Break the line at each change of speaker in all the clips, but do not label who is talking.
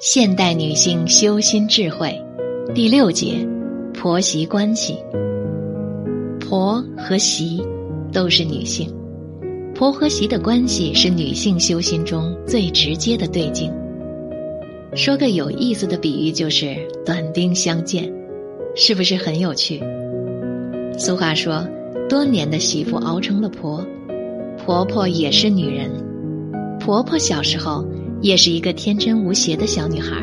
现代女性修心智慧，第六节：婆媳关系。婆和媳都是女性，婆和媳的关系是女性修心中最直接的对境。说个有意思的比喻，就是短兵相见，是不是很有趣？俗话说，多年的媳妇熬成了婆，婆婆也是女人，婆婆小时候。也是一个天真无邪的小女孩，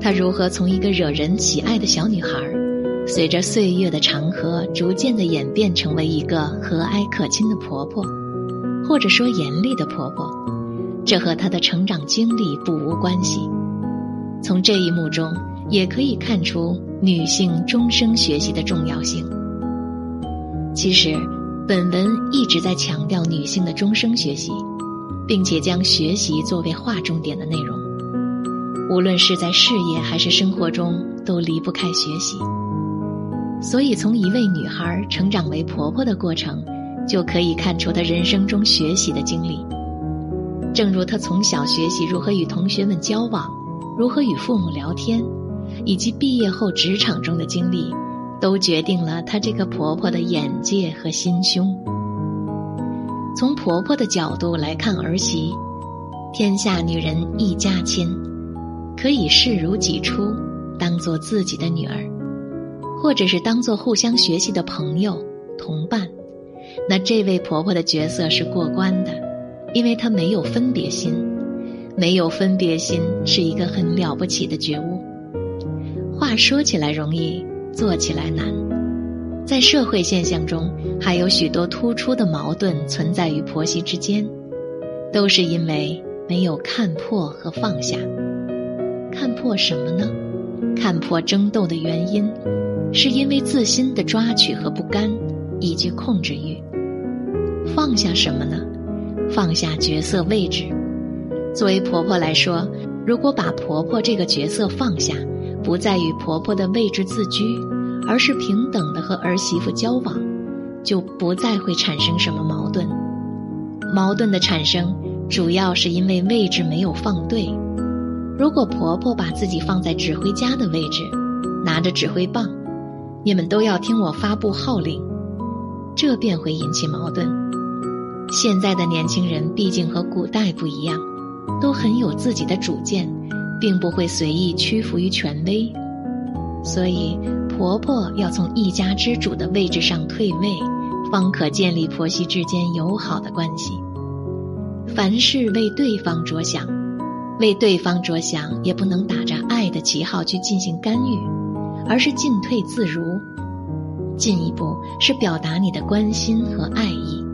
她如何从一个惹人喜爱的小女孩，随着岁月的长河，逐渐的演变成为一个和蔼可亲的婆婆，或者说严厉的婆婆，这和她的成长经历不无关系。从这一幕中，也可以看出女性终生学习的重要性。其实，本文一直在强调女性的终生学习。并且将学习作为划重点的内容，无论是在事业还是生活中，都离不开学习。所以，从一位女孩成长为婆婆的过程，就可以看出她人生中学习的经历。正如她从小学习如何与同学们交往，如何与父母聊天，以及毕业后职场中的经历，都决定了她这个婆婆的眼界和心胸。从婆婆的角度来看儿媳，天下女人一家亲，可以视如己出，当做自己的女儿，或者是当做互相学习的朋友、同伴。那这位婆婆的角色是过关的，因为她没有分别心，没有分别心是一个很了不起的觉悟。话说起来容易，做起来难。在社会现象中，还有许多突出的矛盾存在于婆媳之间，都是因为没有看破和放下。看破什么呢？看破争斗的原因，是因为自心的抓取和不甘，以及控制欲。放下什么呢？放下角色位置。作为婆婆来说，如果把婆婆这个角色放下，不再与婆婆的位置自居。而是平等的和儿媳妇交往，就不再会产生什么矛盾。矛盾的产生主要是因为位置没有放对。如果婆婆把自己放在指挥家的位置，拿着指挥棒，你们都要听我发布号令，这便会引起矛盾。现在的年轻人毕竟和古代不一样，都很有自己的主见，并不会随意屈服于权威，所以。婆婆要从一家之主的位置上退位，方可建立婆媳之间友好的关系。凡事为对方着想，为对方着想，也不能打着爱的旗号去进行干预，而是进退自如。进一步是表达你的关心和爱意，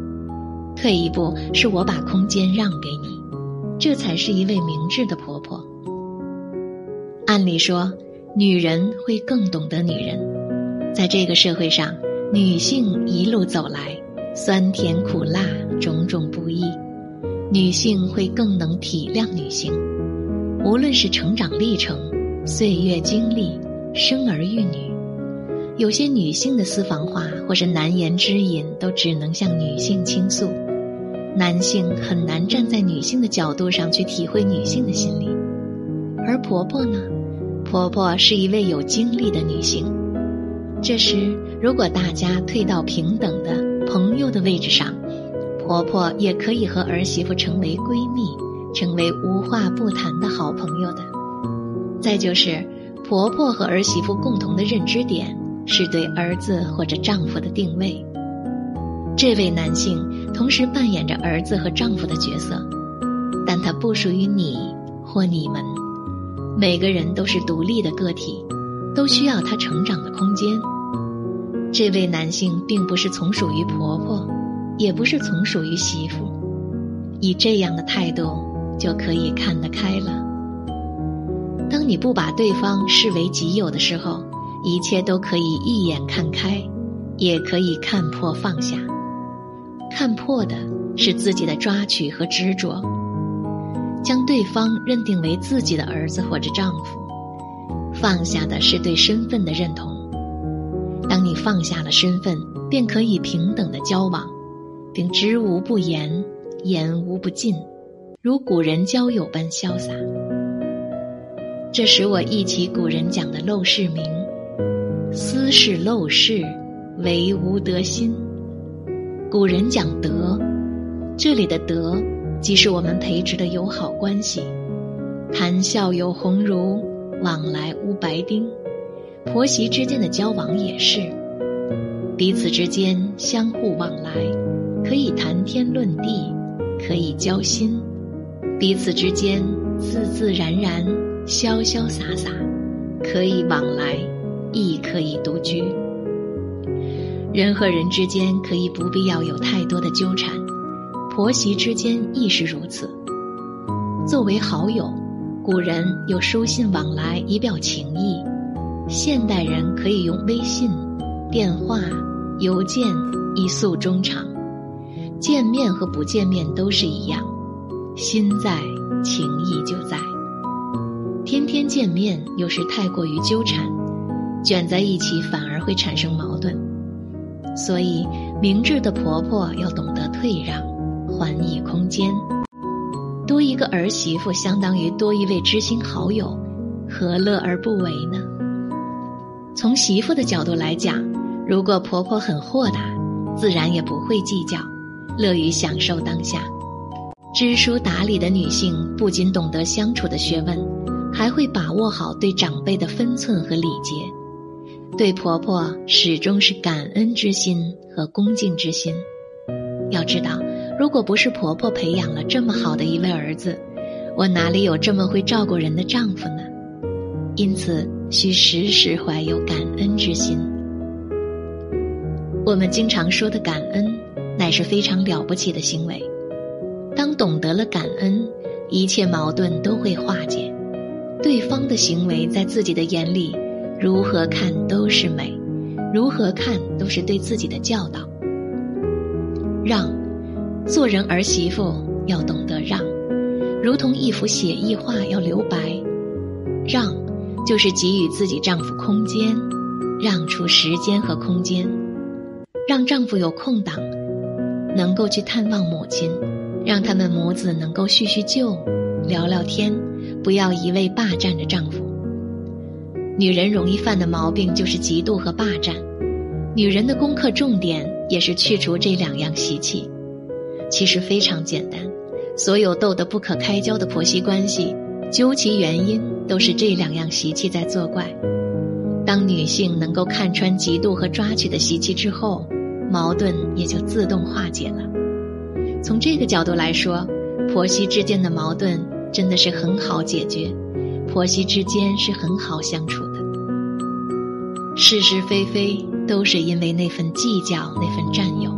退一步是我把空间让给你，这才是一位明智的婆婆。按理说。女人会更懂得女人，在这个社会上，女性一路走来，酸甜苦辣种种不易，女性会更能体谅女性。无论是成长历程、岁月经历、生儿育女，有些女性的私房话或是难言之隐，都只能向女性倾诉。男性很难站在女性的角度上去体会女性的心理，而婆婆呢？婆婆是一位有经历的女性，这时如果大家退到平等的朋友的位置上，婆婆也可以和儿媳妇成为闺蜜，成为无话不谈的好朋友的。再就是，婆婆和儿媳妇共同的认知点是对儿子或者丈夫的定位，这位男性同时扮演着儿子和丈夫的角色，但他不属于你或你们。每个人都是独立的个体，都需要他成长的空间。这位男性并不是从属于婆婆，也不是从属于媳妇，以这样的态度就可以看得开了。当你不把对方视为己有的时候，一切都可以一眼看开，也可以看破放下。看破的是自己的抓取和执着。将对方认定为自己的儿子或者丈夫，放下的是对身份的认同。当你放下了身份，便可以平等的交往，并知无不言，言无不尽，如古人交友般潇洒。这使我忆起古人讲的陋室铭：“斯是陋室，惟吾德馨。”古人讲德，这里的德，即是我们培植的友好关系。谈笑有鸿儒，往来无白丁。婆媳之间的交往也是，彼此之间相互往来，可以谈天论地，可以交心；彼此之间自自然然、潇潇洒洒，可以往来，亦可以独居。人和人之间可以不必要有太多的纠缠，婆媳之间亦是如此。作为好友，古人有书信往来以表情谊，现代人可以用微信、电话、邮件以诉衷肠。见面和不见面都是一样，心在，情谊就在。天天见面有时太过于纠缠，卷在一起反而会产生矛盾。所以，明智的婆婆要懂得退让，还以空间。多一个儿媳妇，相当于多一位知心好友，何乐而不为呢？从媳妇的角度来讲，如果婆婆很豁达，自然也不会计较，乐于享受当下。知书达理的女性，不仅懂得相处的学问，还会把握好对长辈的分寸和礼节。对婆婆始终是感恩之心和恭敬之心。要知道，如果不是婆婆培养了这么好的一位儿子，我哪里有这么会照顾人的丈夫呢？因此，需时时怀有感恩之心。我们经常说的感恩，乃是非常了不起的行为。当懂得了感恩，一切矛盾都会化解。对方的行为在自己的眼里。如何看都是美，如何看都是对自己的教导。让，做人儿媳妇要懂得让，如同一幅写意画要留白。让，就是给予自己丈夫空间，让出时间和空间，让丈夫有空档，能够去探望母亲，让他们母子能够叙叙旧，聊聊天，不要一味霸占着丈夫。女人容易犯的毛病就是嫉妒和霸占，女人的功课重点也是去除这两样习气。其实非常简单，所有斗得不可开交的婆媳关系，究其原因都是这两样习气在作怪。当女性能够看穿嫉妒和抓取的习气之后，矛盾也就自动化解了。从这个角度来说，婆媳之间的矛盾真的是很好解决。婆媳之间是很好相处的，是是非非都是因为那份计较、那份占有，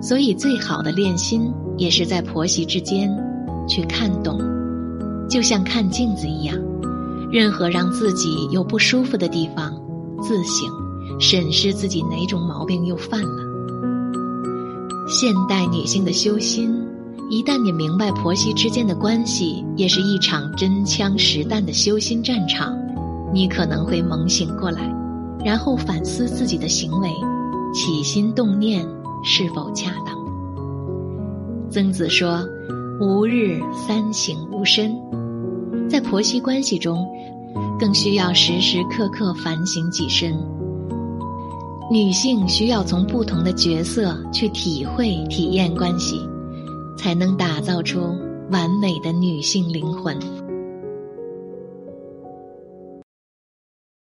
所以最好的练心也是在婆媳之间去看懂，就像看镜子一样，任何让自己有不舒服的地方，自省，审视自己哪种毛病又犯了。现代女性的修心。一旦你明白婆媳之间的关系也是一场真枪实弹的修心战场，你可能会猛醒过来，然后反思自己的行为，起心动念是否恰当。曾子说：“吾日三省吾身。”在婆媳关系中，更需要时时刻刻反省己身。女性需要从不同的角色去体会、体验关系。才能打造出完美的女性灵魂。